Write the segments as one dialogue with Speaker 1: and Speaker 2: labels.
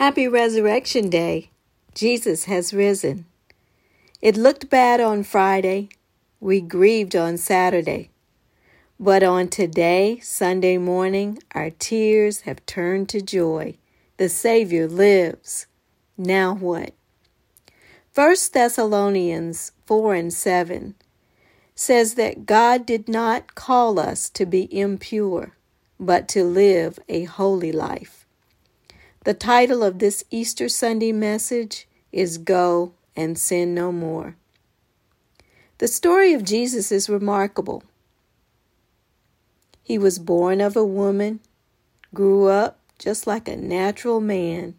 Speaker 1: Happy Resurrection Day! Jesus has risen. It looked bad on Friday. We grieved on Saturday. But on today, Sunday morning, our tears have turned to joy. The Savior lives. Now what? 1 Thessalonians 4 and 7 says that God did not call us to be impure, but to live a holy life. The title of this Easter Sunday message is Go and Sin No More. The story of Jesus is remarkable. He was born of a woman, grew up just like a natural man.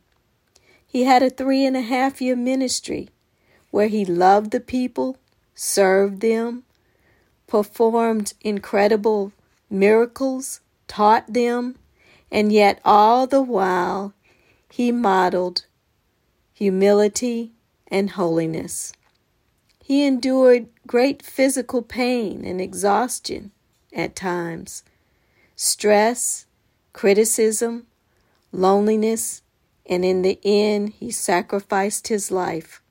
Speaker 1: He had a three and a half year ministry where he loved the people, served them, performed incredible miracles, taught them, and yet all the while he modeled humility and holiness. He endured great physical pain and exhaustion at times, stress, criticism, loneliness, and in the end, he sacrificed his life.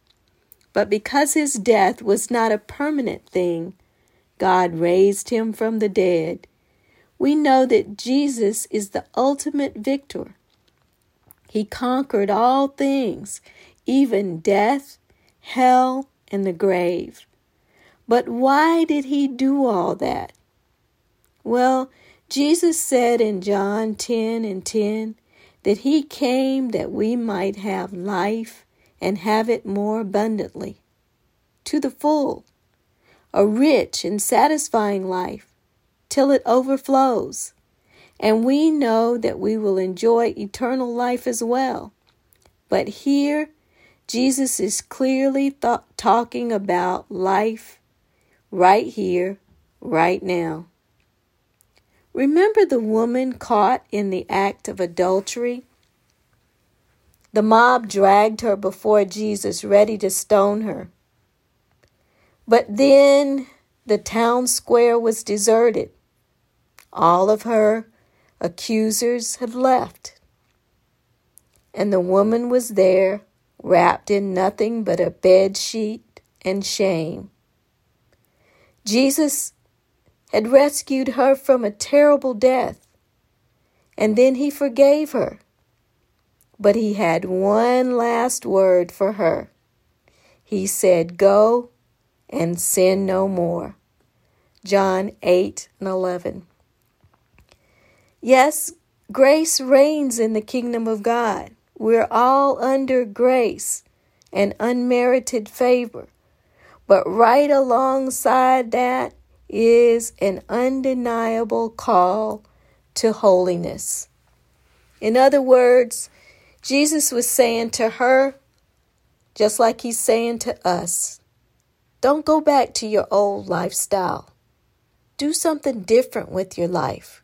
Speaker 1: But because his death was not a permanent thing, God raised him from the dead. We know that Jesus is the ultimate victor he conquered all things, even death, hell, and the grave. But why did he do all that? Well, Jesus said in John 10 and 10 that he came that we might have life and have it more abundantly, to the full, a rich and satisfying life, till it overflows and we know that we will enjoy eternal life as well. But here, Jesus is clearly th- talking about life right here, right now. Remember the woman caught in the act of adultery? The mob dragged her before Jesus, ready to stone her. But then the town square was deserted. All of her accusers had left. And the woman was there, wrapped in nothing but a bed sheet and shame. Jesus had rescued her from a terrible death, and then he forgave her. But he had one last word for her. He said, Go and sin no more. John 8 and 11. Yes, grace reigns in the kingdom of God. We're all under grace and unmerited favor. But right alongside that is an undeniable call to holiness. In other words, Jesus was saying to her, just like he's saying to us, don't go back to your old lifestyle. Do something different with your life.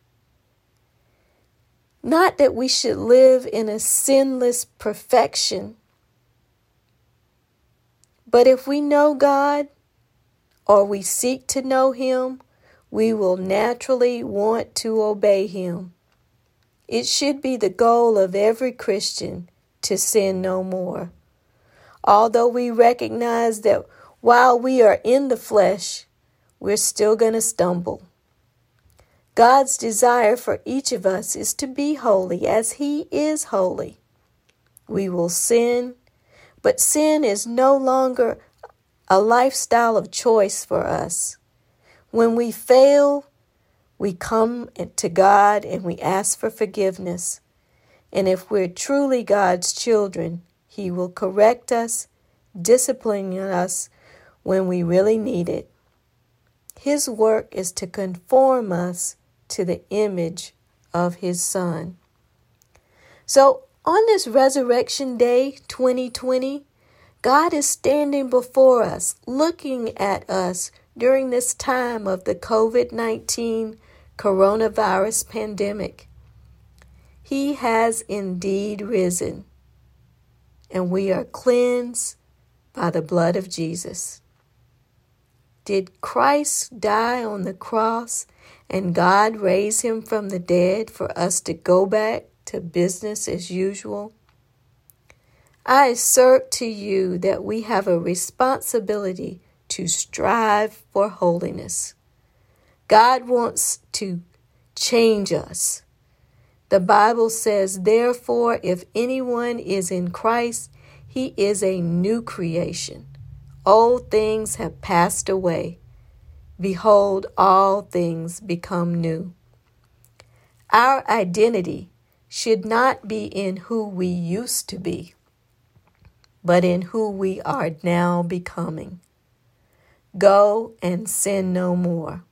Speaker 1: Not that we should live in a sinless perfection, but if we know God or we seek to know Him, we will naturally want to obey Him. It should be the goal of every Christian to sin no more. Although we recognize that while we are in the flesh, we're still going to stumble. God's desire for each of us is to be holy as He is holy. We will sin, but sin is no longer a lifestyle of choice for us. When we fail, we come to God and we ask for forgiveness. And if we're truly God's children, He will correct us, disciplining us when we really need it. His work is to conform us to the image of his son. So, on this Resurrection Day 2020, God is standing before us, looking at us during this time of the COVID 19 coronavirus pandemic. He has indeed risen, and we are cleansed by the blood of Jesus. Did Christ die on the cross and God raise him from the dead for us to go back to business as usual? I assert to you that we have a responsibility to strive for holiness. God wants to change us. The Bible says, Therefore, if anyone is in Christ, he is a new creation. Old things have passed away. Behold, all things become new. Our identity should not be in who we used to be, but in who we are now becoming. Go and sin no more.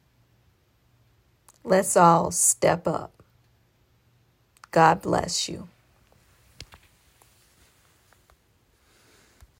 Speaker 1: Let's all step up. God bless you.